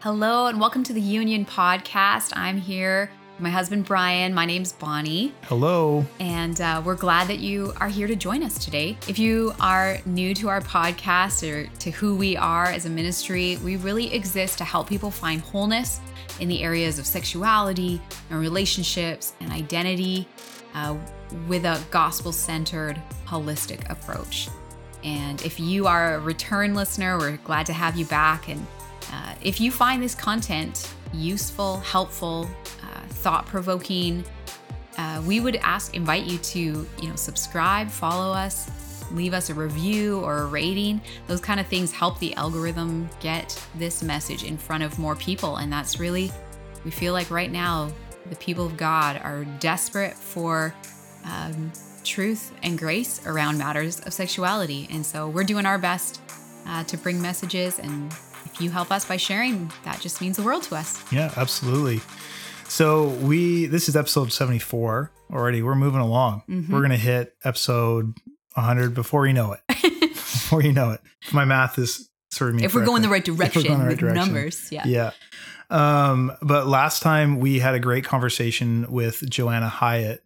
Hello, and welcome to the Union Podcast. I'm here with my husband Bryan. My name's Bonnie, Hello. and uh, we're glad that you are here to join us today. If you are new to our podcast or to who we are as a ministry, we really exist to help people find wholeness in the areas of sexuality and relationships and identity uh, with a gospel centered, holistic approach. And if you are a return listener, we're glad to have you back. And uh, if you find this content useful, helpful, uh, thought provoking, uh, we would ask, invite you to, you know, subscribe, follow us, leave us a review or a rating. Those kind of things help the algorithm get this message in front of more people. And that's really, we feel like right now, the people of God are desperate for um, truth and grace around matters of sexuality. And so we're doing our best uh, to bring messages. And if you help us by sharing, that just means the world to us. Yeah, absolutely. So we this is episode 74 already. We're moving along. Mhm. We're going to hit episode 100 before you know it. before you know it. My math is serving me if we're going the right direction the right with direction. numbers. Yeah. Yeah. Um, but last time we had a great conversation with Joanna Hyatt.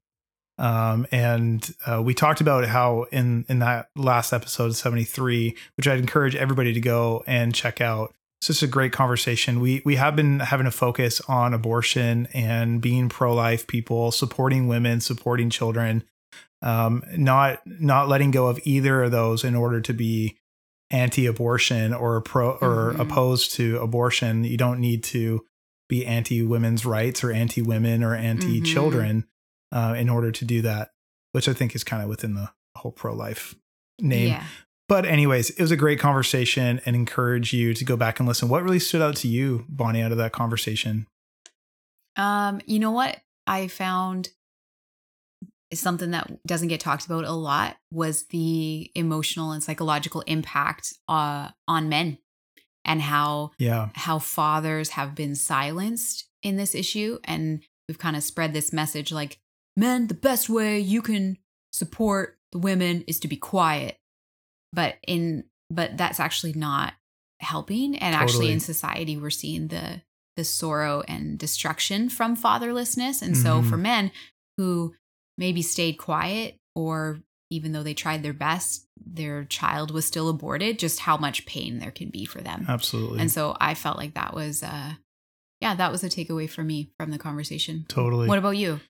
Um, and uh, we talked about how in in that last episode 73, which I'd encourage everybody to go and check out. It's just a great conversation. We we have been having a focus on abortion and being pro-life people, supporting women, supporting children, um, not not letting go of either of those in order to be anti-abortion or pro or Mhm. opposed to abortion. You don't need to be anti-women's rights or anti-women or anti-children uh, in order to do that, which I think is kind of within the whole pro-life name. Yeah. But anyways, it was a great conversation and encourage you to go back and listen. What really stood out to you, Bonnie, out of that conversation? Um, you know what I found is something that doesn't get talked about a lot was the emotional and psychological impact uh, on men and how Yeah. how fathers have been silenced in this issue and we've kind of spread this message like men the best way you can support the women is to be quiet but in but that's actually not helping and actually in society we're seeing the the sorrow and destruction from fatherlessness and so Mhm. for men who maybe stayed quiet or even though they tried their best their child was still aborted just how much pain there can be for them Absolutely. and so I felt like that was, uh, yeah, that was a takeaway for me from the conversation. totally. What about you?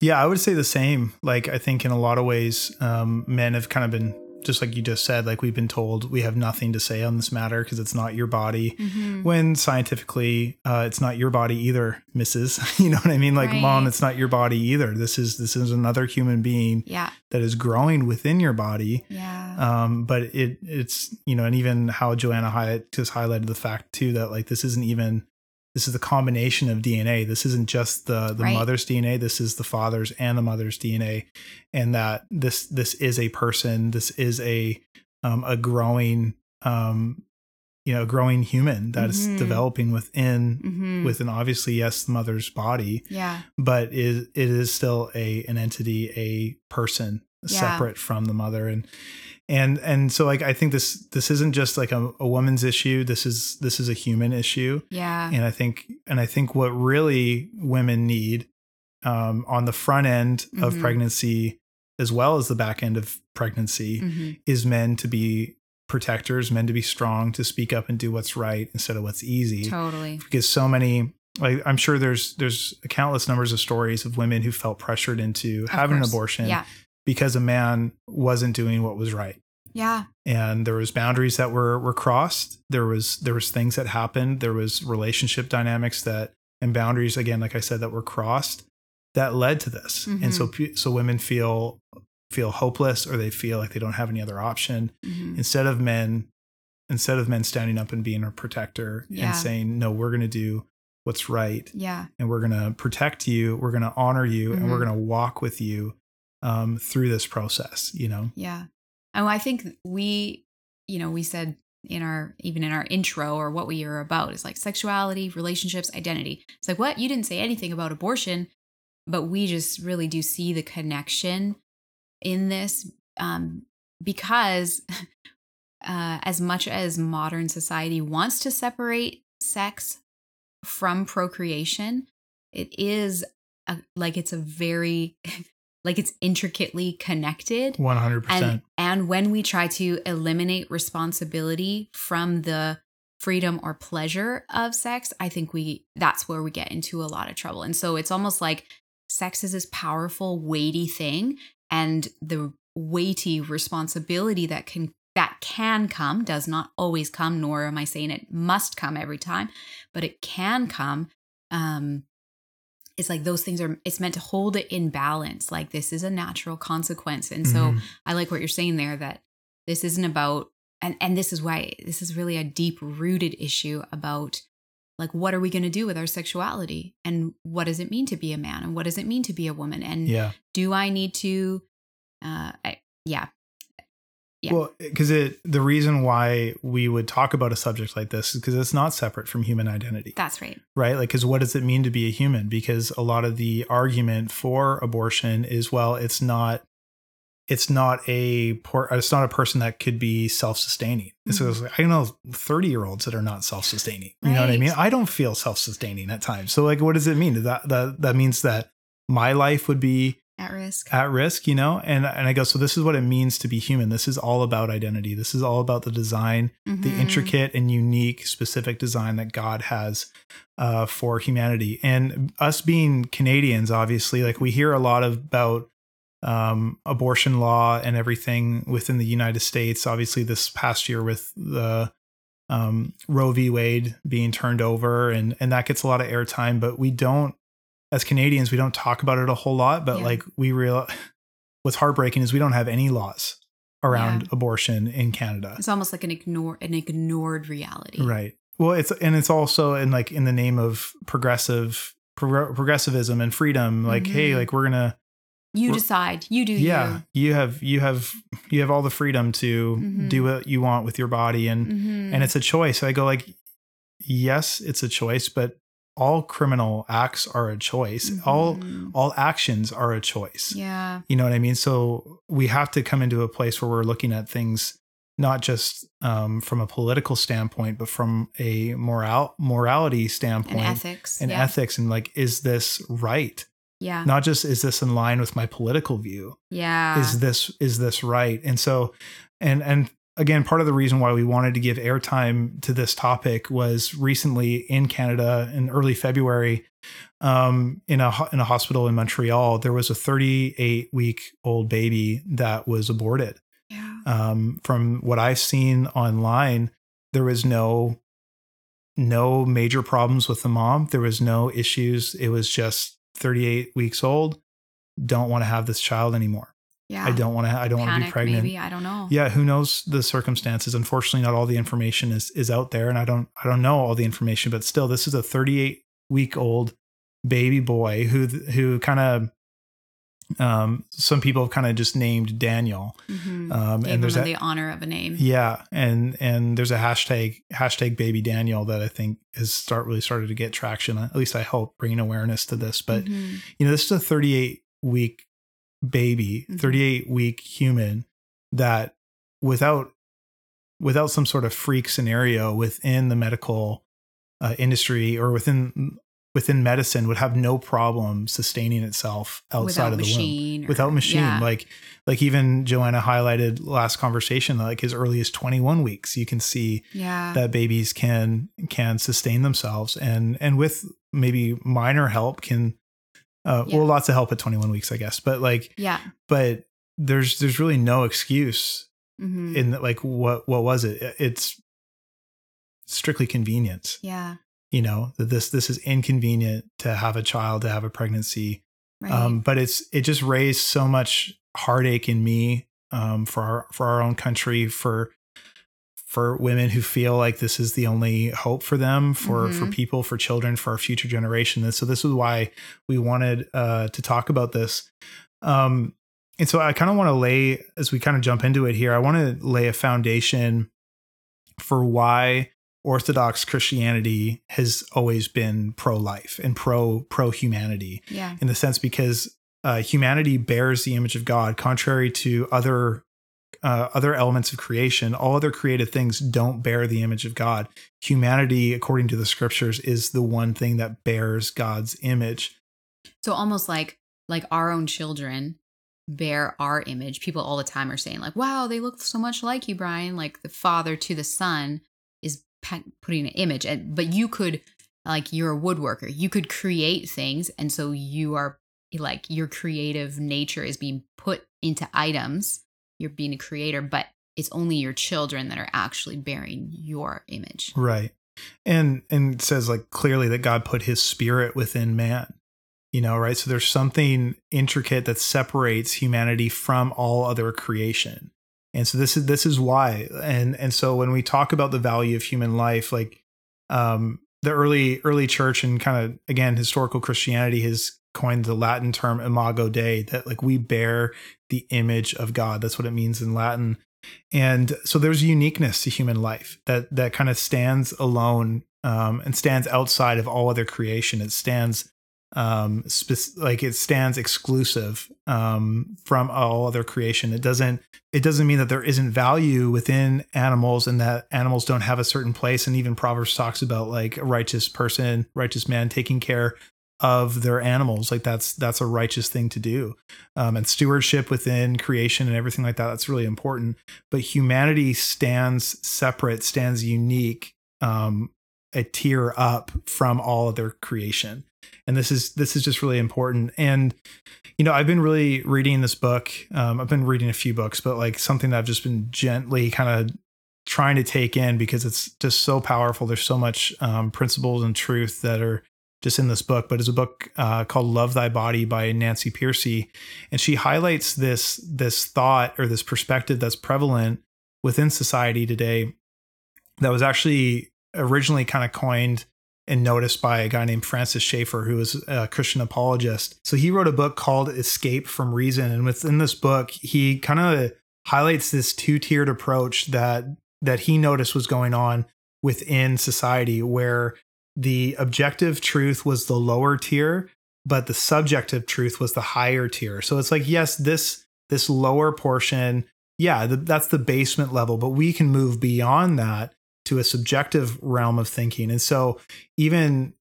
Yeah, I would say the same. Like, I think in a lot of ways, um, men have kind of been, just like you just said, like we've been told we have nothing to say on this matter because it's not your body. Mm-hmm. When scientifically, uh, it's not your body either, Mrs. you know what I mean? Like, mom, it's not your body either. This is this is another human being Yeah, that is growing within your body. yeah, Um, but it it's you know, and even how Joanna Hyatt just highlighted the fact too that like this isn't even this is the combination of DNA. This isn't just the the Right. mother's DNA. This is the father's and the mother's DNA, and that this this is a person. This is a um, a growing um, you know growing human that is Mhm. developing within hmm within obviously yes the mother's body, yeah, but is it is still a an entity, a person Yeah. separate from the mother and and and so like I think this this isn't just like a, a woman's issue. This is this is a human issue, yeah, and I think and I think what really women need um, on the front end of Mhm. pregnancy as well as the back end of pregnancy hmm is men to be protectors, men to be strong, to speak up and do what's right instead of what's easy totally. because so many like I'm sure there's there's countless numbers of stories of women who felt pressured into Of having an abortion Yeah, because a man wasn't doing what was right. Yeah, and there was boundaries that were were crossed. There was there was things that happened. There was relationship dynamics that and boundaries again like I said that were crossed that led to this. And so so women feel feel hopeless or they feel like they don't have any other option hmm instead of men instead of men standing up and being a protector Yeah. and saying no we're going to do what's right yeah, and we're going to protect you we're going to honor you and we're Mhm. going to walk with you um, through this process you know yeah. And I think we, you know, we said in our even in our intro or what we are about is like sexuality, relationships, identity. It's like what you didn't say anything about abortion, but we just really do see the connection in this um, because uh, as much as modern society wants to separate sex from procreation, it is a, like it's a very like it's intricately connected. 100%. And and when we try to eliminate responsibility from the freedom or pleasure of sex, I think we that's where we get into a lot of trouble. And so it's almost like sex is this powerful, weighty thing and the weighty responsibility that can that can come does not always come nor am i saying it must come every time but it can come um it's like those things are it's meant to hold it in balance like this is a natural consequence and so Mhm. i like what you're saying there that this isn't about and and this is why this is really a deep rooted issue about like what are we going to do with our sexuality and what does it mean to be a man and what does it mean to be a woman and yeah. do i need to uh I, yeah Yeah. Well, because it the reason why we would talk about a subject like this is because it's not separate from human identity, that's right right? Like, because what does it mean to be a human? Because a lot of the argument for abortion is, well, it's not, it's not a por- it's not a person that could be self sustaining. So it's mm-hmm. like, I know thirty year olds that are not self sustaining. You know what I mean? I don't feel self sustaining at times. So like, what does it mean? That that that means that my life would be at risk at risk, you know? And and I go, so this is what it means to be human. This is all about identity. This is all about the design, the Mhm. intricate and unique, specific design that God has uh, for humanity. And us being Canadians, obviously, like we hear a lot about um, abortion law and everything within the United States. Obviously, this past year with the um, Roe v. Wade being turned over, and and that gets a lot of airtime. But we don't, as Canadians, we don't talk about it a whole lot. But Yeah. like we real, what's heartbreaking is we don't have any laws around Yeah. abortion in Canada. it's almost like an ignore an ignored reality Right. Well, it's and it's also in like in the name of progressive progr- progressivism and freedom. Like, hey, Mhm. like we're gonna you decide you do yeah, you have you have you have all the freedom to Mhm. do what you want with your body, and you Mhm. and it's a choice. I go like, yes, it's a choice, but all criminal acts are a choice. All Mhm. all actions are a choice. yeah You know what I mean? So we have to come into a place where we're looking at things not just um, from a political standpoint, but from a moral morality standpoint and ethics and yeah. ethics, and like, is this right? yeah Not just is this in line with my political view? yeah Is this is this right? And so, and and again, part of the reason why we wanted to give airtime to this topic was recently in Canada in early February, um, in a in a hospital in Montreal, there was a 38 week old baby that was aborted. yeah Um, from what I've seen online, there was no no major problems with the mom. There was no issues. It was just 38 weeks old. Don't want to have this child anymore. Yeah I don't want to. I don't want to be pregnant. maybe i don't know Yeah, who knows the circumstances? Unfortunately, not all the information is is out there, and I don't I don't know all the information. But still, this is a 38 week old baby boy who who kind of um some people have kind of just named Daniel. Mhm. Um, and there's a, the honor of a name yeah, and and there's a hashtag hashtag baby Daniel that I think has start really started to get traction. At least I hope bringing awareness to this. But Mhm. you know, this is a 38 week baby, Mhm. 38 week human that without without some sort of freak scenario within the medical uh, industry or within within medicine would have no problem sustaining itself outside without of the womb machine or- without machine yeah. like like even joanna highlighted last conversation like as early as 21 weeks you can see yeah that babies can can sustain themselves and and with maybe minor help can uh Yeah. well lots of help at 21 weeks i guess but like yeah. but there's there's really no excuse Mhm. in that like what what was it? It's strictly convenience. Yeah. You know that this this is inconvenient to have a child to have a pregnancy. Right. um, but it's it just raised so much heartache in me um, for our for our own country for for women who feel like this is the only hope for them for for Mhm. people for children for our future generation. And so this is why we wanted uh, to talk about this. Um, and so I kind of want to lay as we kind of jump into it here I want to lay a foundation for why Orthodox Christianity has always been pro life and pro pro humanity yeah. In the sense because uh, humanity bears the image of God, contrary to other uh, other elements of creation, all other created things don't bear the image of God. Humanity, according to the scriptures, is the one thing that bears God's image. So almost like like our own children bear our image. People all the time are saying like, "Wow, they look so much like you, Bryan." Like the father to the son is putting an image, and but you could like you're a woodworker. You could create things, and so you are like your creative nature is being put into items. You're being a creator, but it's only your children that are actually bearing your image. Right. And and says like clearly that God put his spirit within man. You know, right? So there's something intricate that separates humanity from all other creation. And so this is this is why. And and so when we talk about the value of human life, like um the early early church and kind of again historical Christianity has coined the Latin term imago Dei that like we bear the image of God. That's what it means in Latin. And so there's uniqueness to human life that that kind of stands alone um, and stands outside of all other creation. It stands um spe- like it stands exclusive um from all other creation. It doesn't it doesn't mean that there isn't value within animals and that animals don't have a certain place. And even proverbs talks about like a righteous person righteous man taking care of their animals. Like that's that's a righteous thing to do. Um, and stewardship within creation and everything like that that's really important. But humanity stands separate stands unique um, a tier up from all other creation. And this is this is just really important. And you know i've been really reading this book. Um, i've been reading a few books but like something that i've just been gently kind of trying to take in because it's just so powerful. There's so much um, principles and truth that are just in this book, but it's a book uh, called "Love Thy Body" by Nancy Pearcey, and she highlights this this thought or this perspective that's prevalent within society today that was actually originally kind of coined and noticed by a guy named Francis Schaeffer, who was a Christian apologist. So he wrote a book called Escape from Reason, and within this book, he kind of highlights this two tiered approach that that he noticed was going on within society, where the objective truth was the lower tier, but the subjective truth was the higher tier. So it's like, yes, this this lower portion, yeah, the, that's the basement level, but we can move beyond that to a subjective realm of thinking. And so even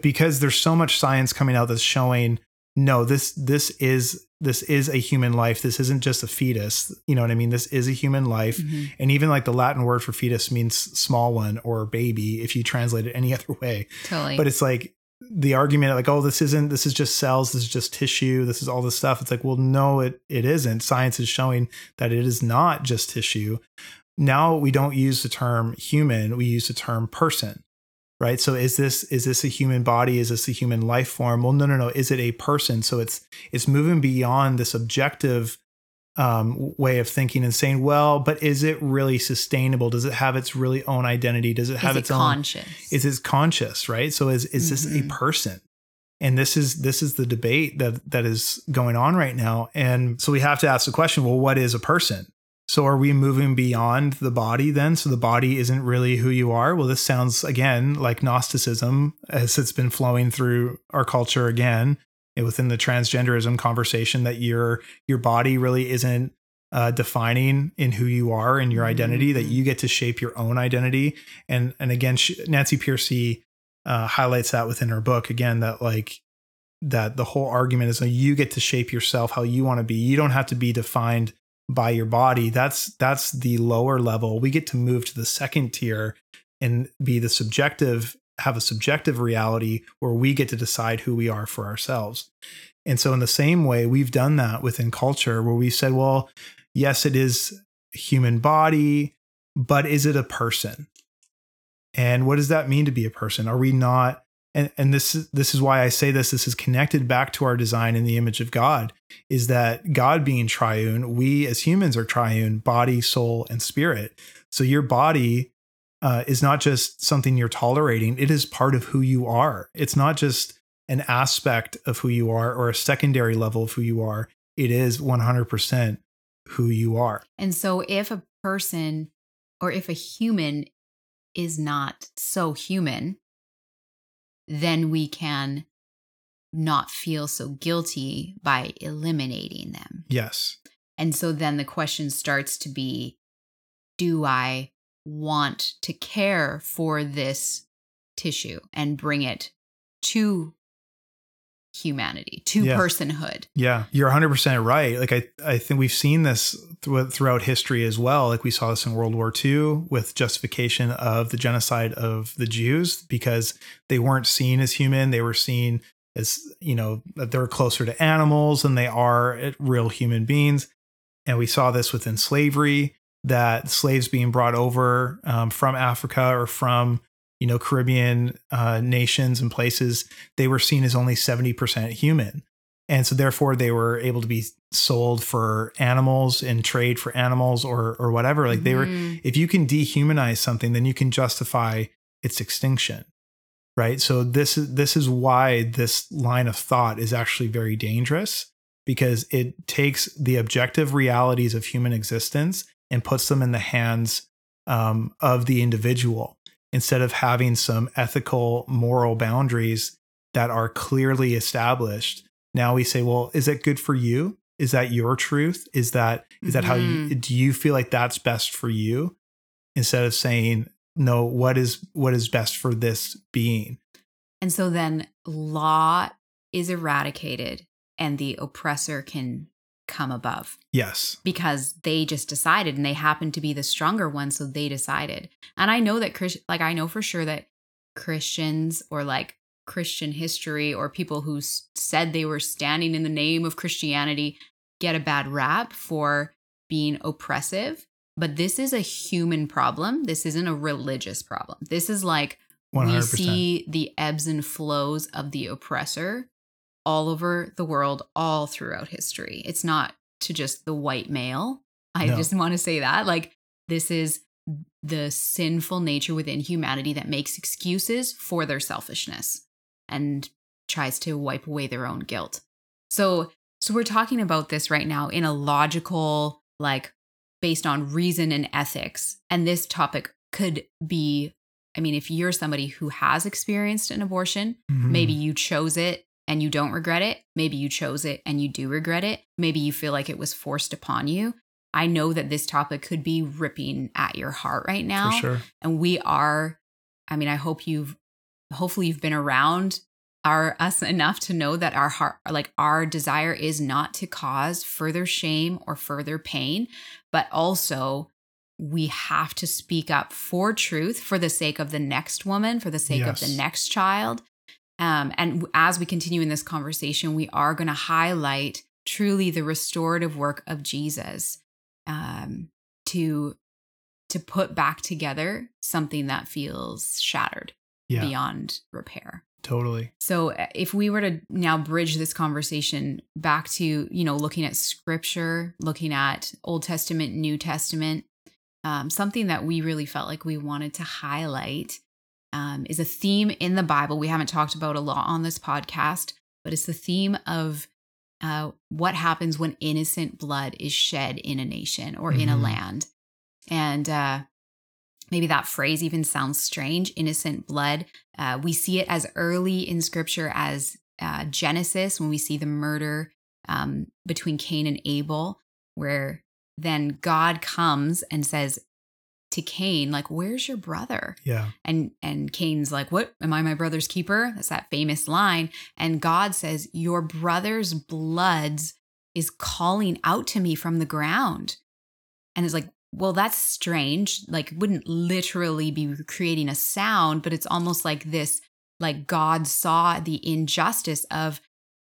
because there's so much science coming out that's showing no this this is this is a human life. This isn't just a fetus. You know what I mean? This is a human life. Mm-hmm. And even like the Latin word for fetus means small one or baby if you translate it any other way. Totally. But it's like the argument like, oh, this isn't, this is just cells. This is just tissue. This is all this stuff. It's like, well, no, it, it isn't. Science is showing that it is not just tissue. Now we don't use the term human. We use the term person right? So is this is this a human body? Is this a human life form? Well no no no. Is it a person? So it's it's moving beyond this objective um, way of thinking and saying well but is it really sustainable? Does it have its really own identity? Does it have is its it own conscious? is it conscious right? So is is mm-hmm. this a mm-hmm. person? And this is this is the debate that that is going on right now. And so we have to ask the question well what is a person so are we moving beyond the body then? So the body isn't really who you are? Well, this sounds again like Gnosticism as it's been flowing through our culture again within the transgenderism conversation that your your body really isn't uh, defining in who you are and your identity mm-hmm. that you get to shape your own identity and and again she, Nancy Pearcey uh, highlights that within her book again that like that the whole argument is that you get to shape yourself how you want to be you don't have to be defined by your body that's that's the lower level. We get to move to the second tier and be the subjective have a subjective reality where we get to decide who we are for ourselves. And so in the same way we've done that within culture where we said well yes it is a human body but is it a person? And what does that mean to be a person? Are we not and and this is this is why I say this this is connected back to our design in the image of God is that God being triune we as humans are triune body soul and spirit. So your body uh, is not just something you're tolerating it is part of who you are. It's not just an aspect of who you are or a secondary level of who you are. It is 100% who you are. And so if a person or if a human is not so human then we can not feel so guilty by eliminating them. Yes. And so then the question starts to be do I want to care for this tissue and bring it to humanity, to Yeah. personhood? Yeah, you're 100% right. Like I I think we've seen this thr- throughout history as well. Like we saw this in World War II with justification of the genocide of the Jews because they weren't seen as human, they were seen as, you know, that they're closer to animals than they are at real human beings. And we saw this within slavery that slaves being brought over um, from Africa or from you know Caribbean uh, nations and places, they were seen as only 70% human. And so therefore they were able to be sold for animals and trade for animals or or whatever. Like they were Mhm. if you can dehumanize something then you can justify its extinction right? So this is this is why this line of thought is actually very dangerous because it takes the objective realities of human existence and puts them in the hands um, of the individual instead of having some ethical moral boundaries that are clearly established now we say well is it good for you? Is that your truth? Is that is that how you mm-hmm. do you feel like that's best for you? Instead of saying no what is what is best for this being? And so then law is eradicated and the oppressor can come above yes because they just decided and they happened to be the stronger one. So they decided. And I know that, Chris, like, I know for sure that Christians or like Christian history or people who s- said they were standing in the name of Christianity get a bad rap for being oppressive. But this is a human problem. This isn't a religious problem. This is like 100% we see the ebbs and flows of the oppressor all over the world, all throughout history. It's not to just the white male. I No. just want to say that. Like, this is the sinful nature within humanity that makes excuses for their selfishness and tries to wipe away their own guilt. So, so we're talking about this right now in a logical, like based on reason and ethics. And this topic could be, I mean, if you're somebody who has experienced an abortion, Mhm. maybe you chose it and you don't regret it. Maybe you chose it and you do regret it. Maybe you feel like it was forced upon you. I know that this topic could be ripping at your heart right now for sure and we are i mean i hope you've hopefully you've been around our us enough to know that our heart like our desire is not to cause further shame or further pain but also we have to speak up for truth for the sake of the next woman for the sake of the next child um, and as we continue in this conversation we are going to highlight truly the restorative work of jesus um, to to put back together something that feels shattered yeah beyond repair. totally So uh, if we were to now bridge this conversation back to, you know, looking at scripture, looking at Old Testament, New Testament, um, something that we really felt like we wanted to highlight um, is a theme in the Bible. We haven't talked about a lot on this podcast, but it's the theme of uh, what happens when innocent blood is shed in a nation or in a Mhm. land. And uh, maybe that phrase even sounds strange innocent blood. Uh, we see it as early in scripture as uh, Genesis when we see the murder um, between Cain and Abel, where then God comes and says to Cain, like, "Where's your brother?" yeah And and Cain's like, "What? Am I my brother's keeper?" That's that famous line. And God says, "Your brother's bloods is calling out to me from the ground." And it's like, well, that's strange. Like, wouldn't literally be creating a sound, but it's almost like this. Like God saw the injustice of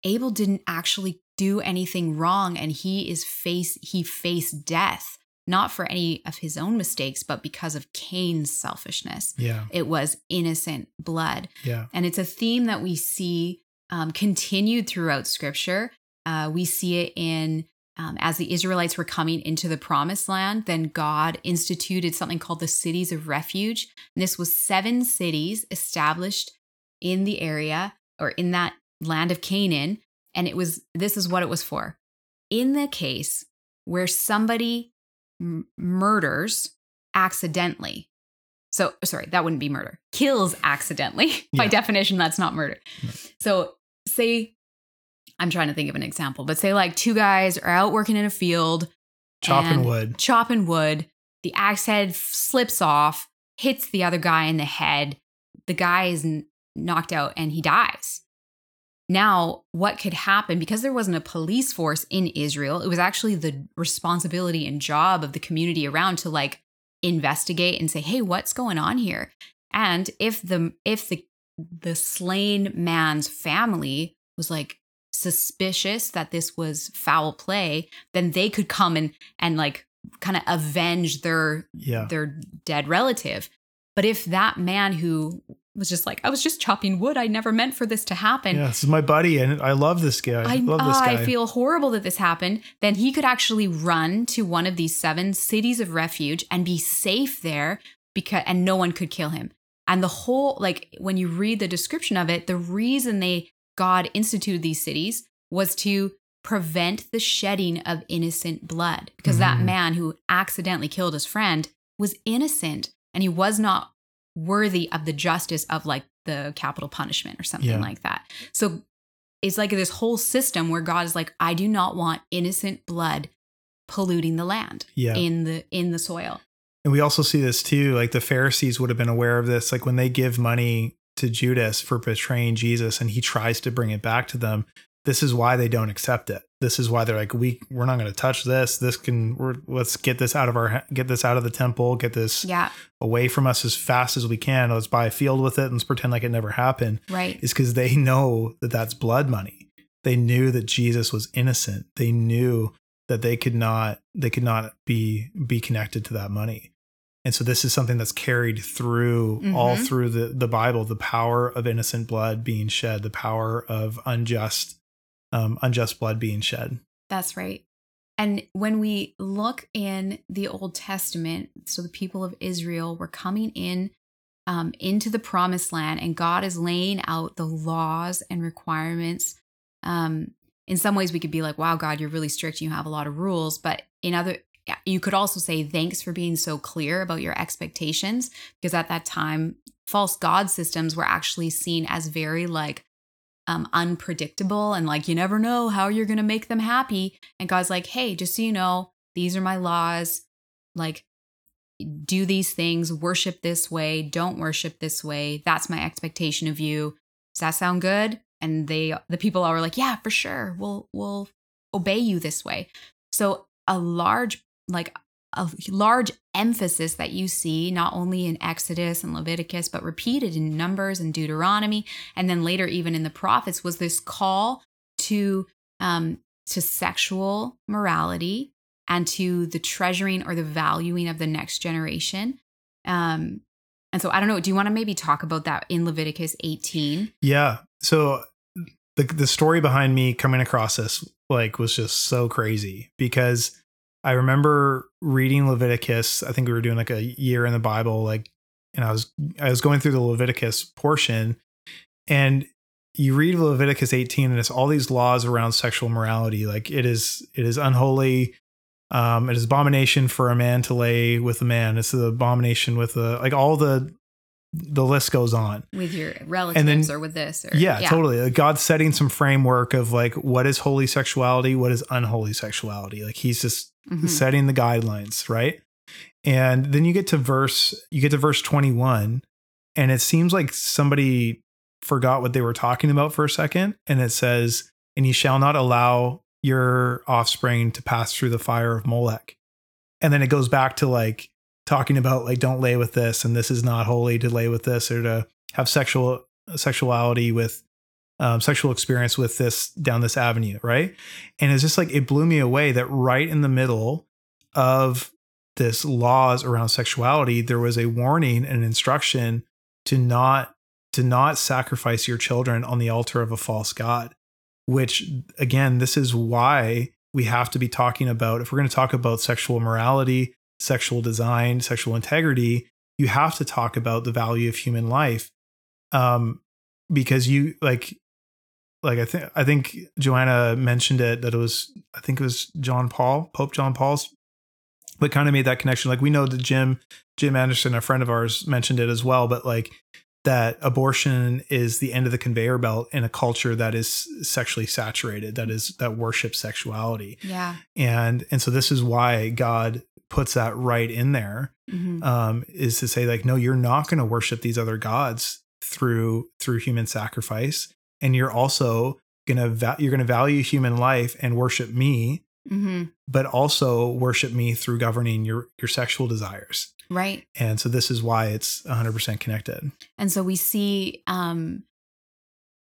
Abel didn't actually do anything wrong, and he is face he faced death not for any of his own mistakes, but because of Cain's selfishness yeah it was innocent blood. yeah And it's a theme that we see um, continued throughout scripture. Uh, we see it in um, as the Israelites were coming into the promised land, then God instituted something called the cities of refuge. And this was seven cities established in the area or in that land of Canaan. And it was this is what it was for. In the case where somebody m- murders accidentally, so, sorry, that wouldn't be murder. Kills accidentally. By definition, that's not murder. No. So, say, I'm trying to think of an example, but say like two guys are out working in a field. chopping wood. chopping wood. The axe head slips off, hits the other guy in the head. The guy is knocked out and he dies. Now, what could happen because there wasn't a police force in Israel? It was actually the responsibility and job of the community around to like investigate and say, "Hey, what's going on here?" And if the if the the slain man's family was like suspicious that this was foul play, then they could come and and like kind of avenge their Yeah. their dead relative. But if that man who was just like, I was just chopping wood, I never meant for this to happen. Yeah, this is my buddy, and I love this guy. I, I, love this guy. I feel horrible that this happened. Then he could actually run to one of these seven cities of refuge and be safe there because and no one could kill him. And the whole like when you read the description of it, the reason they God instituted these cities was to prevent the shedding of innocent blood because that Mhm. man who accidentally killed his friend was innocent and he was not worthy of the justice of like the capital punishment or something Yeah. like that. So it's like this whole system where God is like, I do not want innocent blood polluting the land yeah. in the in the soil. And we also see this too. Like the Pharisees would have been aware of this. Like when they give money to Judas for betraying Jesus and he tries to bring it back to them, this is why they don't accept it. This is why they're like, we we're not going to touch this. This can we're, let's get this out of our get this out of the temple. Get this Yeah, away from us as fast as we can. Let's buy a field with it and let's pretend like it never happened. right. Is because they know that that's blood money. They knew that Jesus was innocent. They knew that they could not they could not be be connected to that money. And so this is something that's carried through all Mhm. through the the Bible, the power of innocent blood being shed, the power of unjust um, unjust blood being shed. That's right. And when we look in the Old Testament, so the people of Israel were coming in um, into the promised land, and God is laying out the laws and requirements. Um, in some ways, we could be like, wow, God, you're really strict. You have a lot of rules. But in other, you could also say, thanks for being so clear about your expectations. Because at that time, false God systems were actually seen as very like um, unpredictable and like you never know how you're going to make them happy. And God's like, hey, just so you know, these are my laws. Like, do these things, worship this way, don't worship this way. That's my expectation of you. Does that sound good? And they, the people are like, yeah, for sure. We'll, we'll obey you this way. So a large, like a large emphasis that you see not only in Exodus and Leviticus, but repeated in Numbers and Deuteronomy, and then later even in the prophets, was this call to um, to sexual morality and to the treasuring or the valuing of the next generation. Um, and so I don't know. Do you want to maybe talk about that in Leviticus 18? Yeah. So the the story behind me coming across this like was just so crazy because I remember reading Leviticus. I think we were doing like a year in the Bible, like, and I was I was going through the Leviticus portion, and you read Leviticus 18, and it's all these laws around sexual morality. Like it is it is unholy. Um, it is abomination for a man to lay with a man. It's the abomination with the like all the the list goes on. with your relatives then, or with this or Yeah, totally. Like God's setting some framework of like what is holy sexuality, what is unholy sexuality. Like he's just Mhm. setting the guidelines, right? And then you get to verse you get to verse 21 and it seems like somebody forgot what they were talking about for a second and it says and you shall not allow your offspring to pass through the fire of Molech. And then it goes back to like talking about like don't lay with this and this is not holy to lay with this or to have sexual sexuality with um, sexual experience with this down this avenue, right? And it's just like it blew me away that right in the middle of this laws around sexuality, there was a warning and instruction to not to not sacrifice your children on the altar of a false god. Which again, this is why we have to be talking about if we're going to talk about sexual morality, sexual design, sexual integrity, you have to talk about the value of human life. Um, because you like like I think I think Joanna mentioned it that it was I think it was John Paul, Pope John Paul's that kind of made that connection. Like we know that Jim Jim Anderson, a friend of ours, mentioned it as well, but like that abortion is the end of the conveyor belt in a culture that is sexually saturated that is that worships sexuality Yeah. and and so this is why god puts that right in there Mhm. um is to say like no you're not going to worship these other gods through through human sacrifice and you're also going to va- you're going to value human life and worship me Mhm. but also worship me through governing your your sexual desires Right. and so this is why it's 100% connected And so we see, um,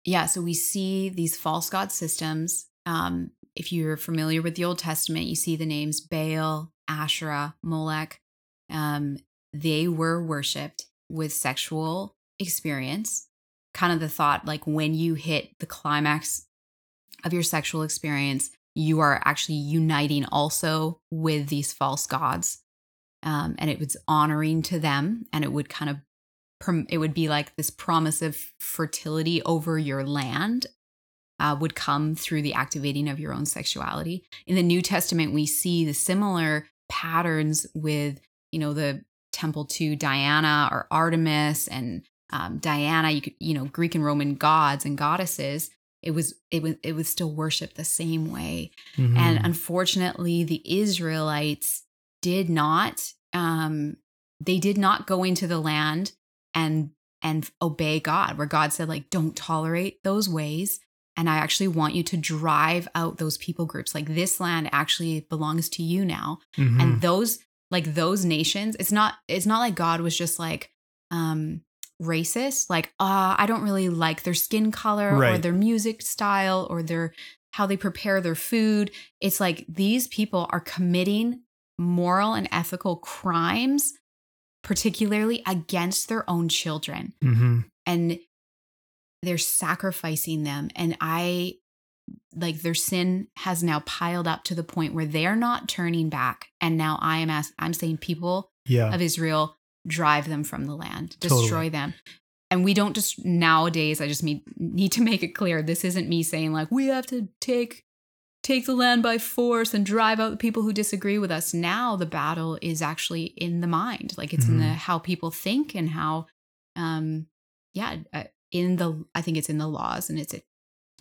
yeah, so we see these false god systems. Um, if you're familiar with the Old Testament, you see the names Baal, Asherah, Molech. Um, they were worshipped with sexual experience. Kind of the thought, like when you hit the climax of your sexual experience, you are actually uniting also with these false gods. Um, and it was honoring to them, and it would kind of it would be like this promise of fertility over your land uh, would come through the activating of your own sexuality. In the New Testament, we see the similar patterns with, you know, the temple to Diana or Artemis and um, Diana. You could, you know, Greek and Roman gods and goddesses. It was it was it was still worshipped the same way. Mhm. And unfortunately, the Israelites did not um they did not go into the land and and obey God, where God said, like, don't tolerate those ways. And I actually want you to drive out those people groups. Like this land actually belongs to you now. Mhm. And those like those nations, it's not it's not like God was just like um racist, like, uh, I don't really like their skin color or their music style or their how they prepare their food. It's like these people are committing moral and ethical crimes, particularly against their own children. Mhm. And they're sacrificing them. And I like their sin has now piled up to the point where they're not turning back. And now I am ask, I'm saying people yeah of Israel drive them from the land, Totally. destroy them. And we don't just nowadays, I just need, need to make it clear this isn't me saying like we have to take take the land by force and drive out the people who disagree with us. Now the battle is actually in the mind. Like it's in the Mhm. how people think and how um yeah, uh, in the I think it's in the laws and it's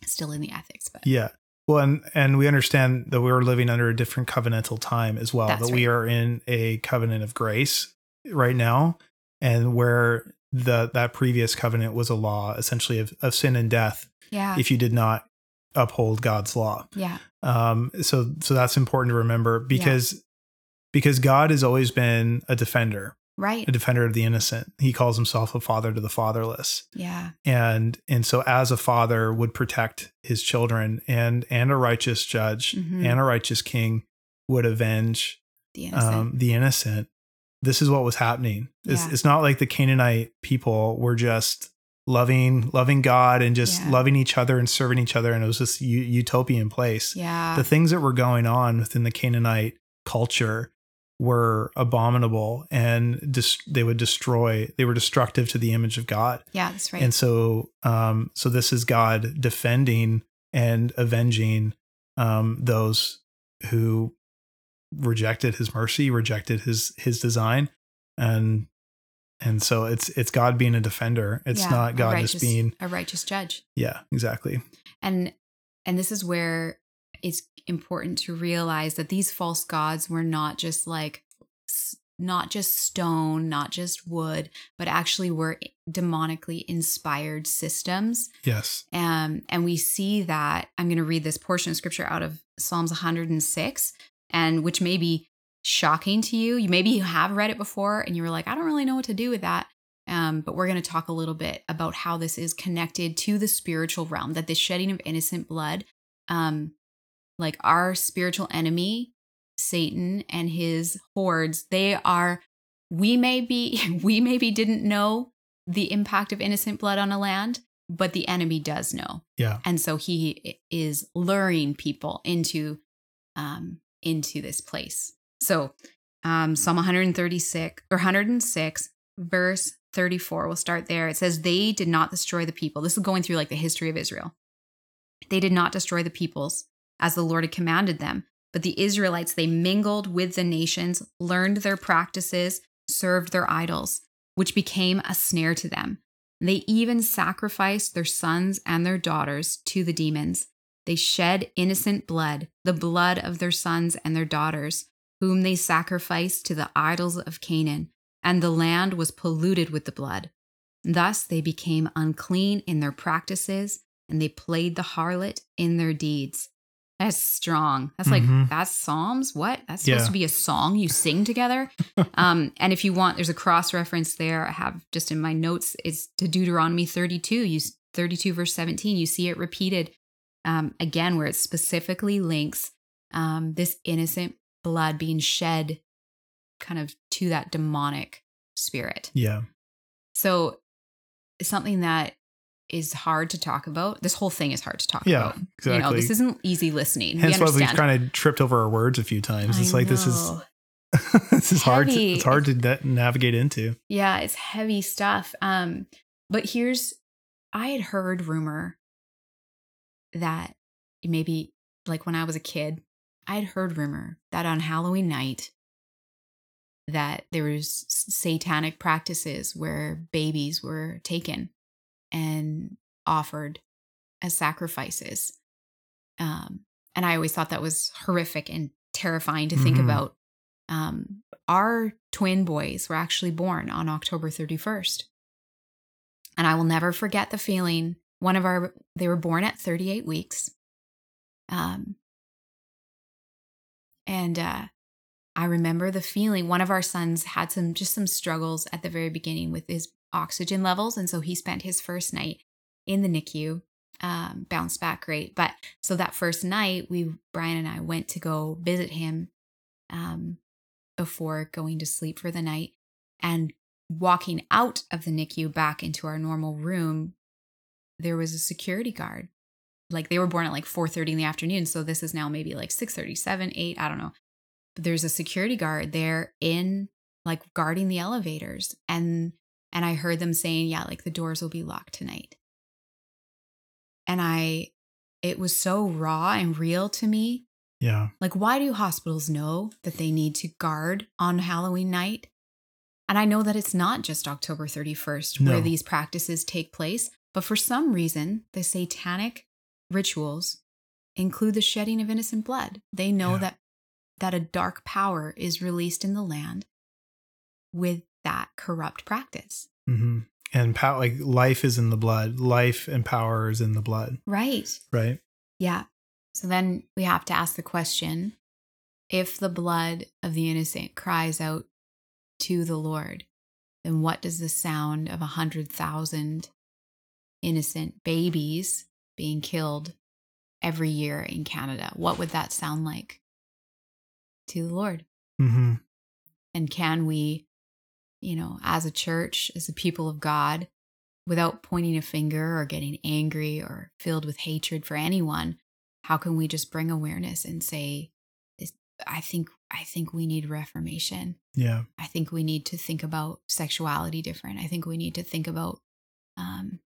still in the ethics, but Yeah. Well, and and we understand that we're living under a different covenantal time as well. That's that we are in a covenant of grace right now, and where the that previous covenant was a law essentially of, of sin and death yeah. if you did not uphold God's law. yeah. Um, so so that's important to remember because because God has always been a defender, Right. a defender of the innocent. He calls himself a father to the fatherless Yeah. and and so as a father would protect his children and and a righteous judge Mhm. and a righteous king would avenge The innocent. um, the innocent this is what was happening it's, Yeah. it's not like the canaanite people were just loving loving god and just Yeah. loving each other and serving each other and it was this u- utopian place yeah. the things that were going on within the canaanite culture were abominable and dis- they would destroy they were destructive to the image of god yeah, that's right. and so, um, so this is God defending and avenging um, those who rejected His mercy, rejected His His design, and and so it's it's God being a defender. It's Yeah, not God righteous- just being a righteous judge. yeah, exactly. and and this is where it's important to realize that these false gods were not just like not just stone not just wood but actually were demonically inspired systems Yes. um, and we see that i'm going to read this portion of scripture out of psalms 106 and which may be shocking to you. You maybe you have read it before and you were like i don't really know what to do with that. Um, but we're going to talk a little bit about how this is connected to the spiritual realm that the shedding of innocent blood um, like our spiritual enemy satan and his hordes they are we may be we maybe didn't know the impact of innocent blood on a land but the enemy does know. Yeah. and so he is luring people into um into this place. So um psalm 136 or 106 verse 34 we'll start there. It says they did not destroy the people. This is going through like the history of israel. They did not destroy the peoples as the lord had commanded them but the israelites they mingled with the nations learned their practices served their idols which became a snare to them. They even sacrificed their sons and their daughters to the demons. They shed innocent blood, the blood of their sons and their daughters, whom they sacrificed to the idols of Canaan, and the land was polluted with the blood. Thus they became unclean in their practices, and they played the harlot in their deeds. That's strong. That's like Mhm. that's Psalms. What? That's supposed Yeah. to be a song you sing together. um, and if you want, there's a cross reference there. I have just in my notes. It's to Deuteronomy 32. You 32 verse 17. You see it repeated um, again, where it specifically links um, this innocent blood being shed, kind of to that demonic spirit. Yeah. So something that is hard to talk about. This whole thing is hard to talk Yeah, about. exactly. You know, this isn't easy listening. Hence we why we've kind of tripped over our words a few times. It's I like this is this is hard. To, it's hard to na- navigate into. Yeah, it's heavy stuff. Um, but here's I had heard rumor that maybe like when I was a kid, I had heard rumor that on Halloween night that there was satanic practices where babies were taken and offered as sacrifices. Um, and I always thought that was horrific and terrifying to think Mhm. about. Um, our twin boys were actually born on October 31st. And I will never forget the feeling. One of our, they were born at 38 weeks. Um, and uh, I remember the feeling. One of our sons had some, just some struggles at the very beginning with his oxygen levels. And so he spent his first night in the NICU, um, bounced back great. But so that first night, we, Bryan and I went to go visit him um, before going to sleep for the night. And walking out of the NICU back into our normal room, there was a security guard. Like they were born at like 4:30 in the afternoon, so this is now maybe like 6:37, 8, I don't know. But there's a security guard there in like guarding the elevators and and I heard them saying, "Yeah, like the doors will be locked tonight." And I it was so raw and real to me Yeah. like, why do hospitals know that they need to guard on Halloween night? And I know that it's not just October 31st No. where these practices take place, but for some reason, the satanic rituals include the shedding of innocent blood. They know Yeah. that that a dark power is released in the land with that corrupt practice. hmm And power, like life is in the blood. Life and power is in the blood. Right. Right. Yeah. So then we have to ask the question if the blood of the innocent cries out to the Lord, then what does the sound of a hundred thousand innocent babies being killed every year in Canada? What would that sound like to the Lord? hmm And can we, you know, as a church, as a people of God, without pointing a finger or getting angry or filled with hatred for anyone, how can we just bring awareness and say, I think I think we need reformation. Yeah. I think we need to think about sexuality different. I think we need to think about um,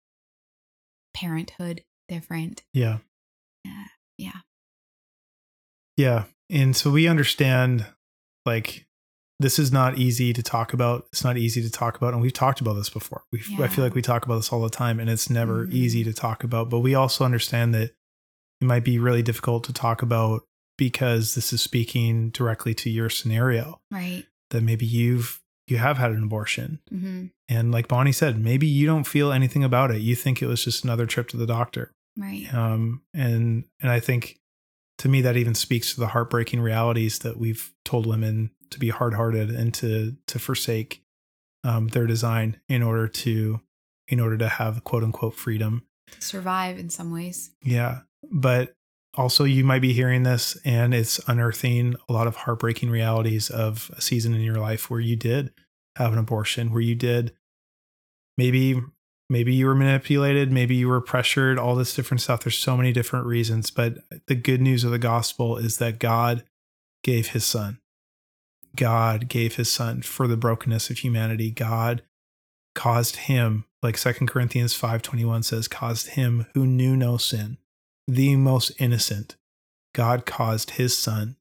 parenthood different. Yeah. Uh, yeah. Yeah. And so we understand like this is not easy to talk about. It's not easy to talk about. And we've talked about this before. We I feel like we talk about this all the time and it's never Mhm. easy to talk about. But we also understand that it might be really difficult to talk about because this is speaking directly to your scenario Right. that maybe you've you have had an abortion. hmm And like Bonnie said, maybe you don't feel anything about it. You think it was just another trip to the doctor. Right. Um, and and I think to me that even speaks to the heartbreaking realities that we've told women to be hard-hearted and to to forsake um, their design in order to in order to have quote unquote freedom. Survive in some ways. Yeah, but also you might be hearing this and it's unearthing a lot of heartbreaking realities of a season in your life where you did have an abortion, where you did maybe maybe you were manipulated, maybe you were pressured, all this different stuff. There's so many different reasons, but the good news of the gospel is that God gave his son. God gave his son for the brokenness of humanity. God caused him, like Second Corinthians 5:21 says, caused him who knew no sin, the most innocent. God caused his son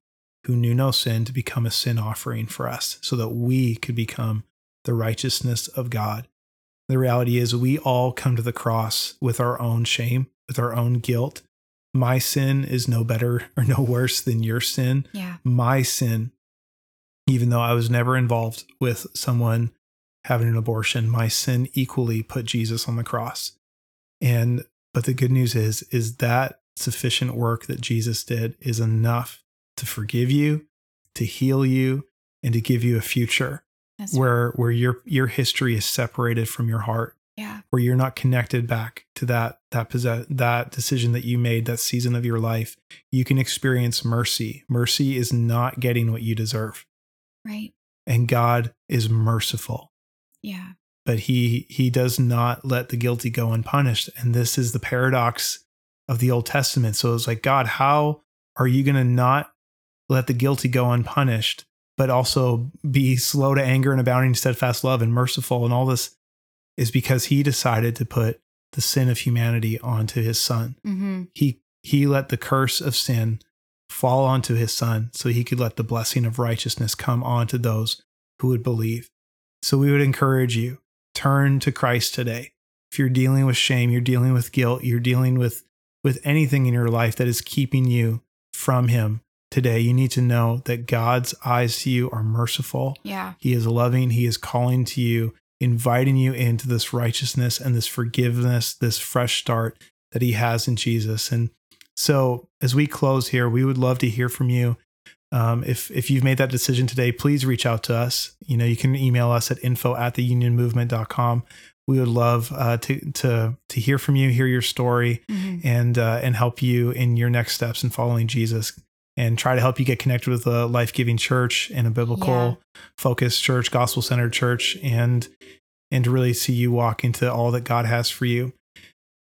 who knew no sin to become a sin offering for us so that we could become the righteousness of God The reality is, we all come to the cross with our own shame, with our own guilt. My sin is no better or no worse than your sin. Yeah. My sin, even though I was never involved with someone having an abortion, my sin equally put Jesus on the cross. And but the good news is is that sufficient work that Jesus did is enough to forgive you, to heal you, and to give you a future That's where where your your history is separated from your heart, yeah. where you're not connected back to that that possess, that decision that you made that season of your life. You can experience mercy. Mercy is not getting what you deserve, Right. and God is merciful Yeah. But he he does not let the guilty go unpunished. And this is the paradox of the old testament. So it's like god how are you going to not let the guilty go unpunished but also be slow to anger and abounding in steadfast love and merciful and all this is because he decided to put the sin of humanity onto his son. Mm-hmm. he he let the curse of sin fall onto his son so he could let the blessing of righteousness come onto those who would believe. So we would encourage you turn to christ today if you're dealing with shame you're dealing with guilt you're dealing with with anything in your life that is keeping you from him today you need to know that god's eyes to you are merciful Yeah. he is loving. He is calling to you, inviting you into this righteousness and this forgiveness, this fresh start that he has in Jesus. And so, as we close here, we would love to hear from you. Um, if if you've made that decision today, please reach out to us. You know, you can email us at info at theunionmovement.com. We would love uh, to to to hear from you, hear your story, Mm-hmm. and uh, and help you in your next steps in following Jesus and try to help you get connected with a life-giving church and a biblical focused church gospel centered church and and to really see you walk into all that God has for you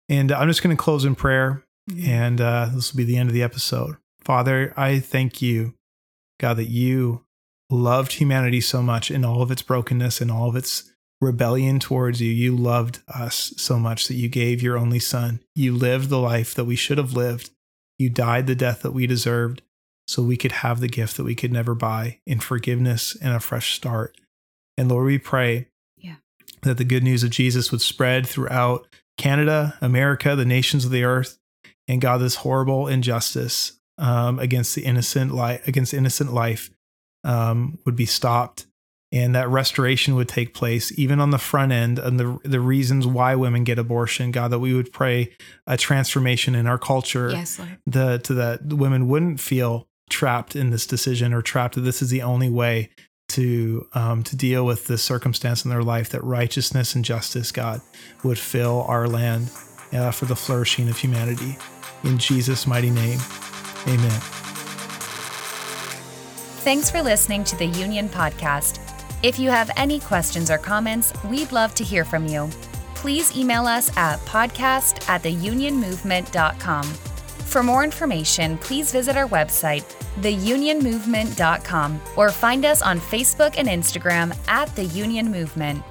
and I'm just going to close in prayer Mm-hmm. and uh, this will be the end of the episode Father I thank you God that you loved humanity so much in all of its brokenness and all of its rebellion towards you. You loved us so much that you gave your only son. You lived the life that we should have lived. You died the death that we deserved so we could have the gift that we could never buy in forgiveness and a fresh start. And Lord, we pray Yeah. that the good news of Jesus would spread throughout Canada, America, the nations of the earth, and God, this horrible injustice um, against the innocent life, against innocent life, um, would be stopped, and that restoration would take place, even on the front end, and the the reasons why women get abortion. God, that we would pray a transformation in our culture Yes, Lord. the to that women wouldn't feel trapped in this decision or trapped that this is the only way to um, to deal with this circumstance in their life that righteousness and justice god would fill our land uh, for the flourishing of humanity in jesus mighty name amen Thanks for listening to the Union Podcast. If you have any questions or comments, we'd love to hear from you. Please email us at podcast at theunionmovement.com. For more information, please visit our website, theunionmovement.com, or find us on Facebook and Instagram at The Union Movement.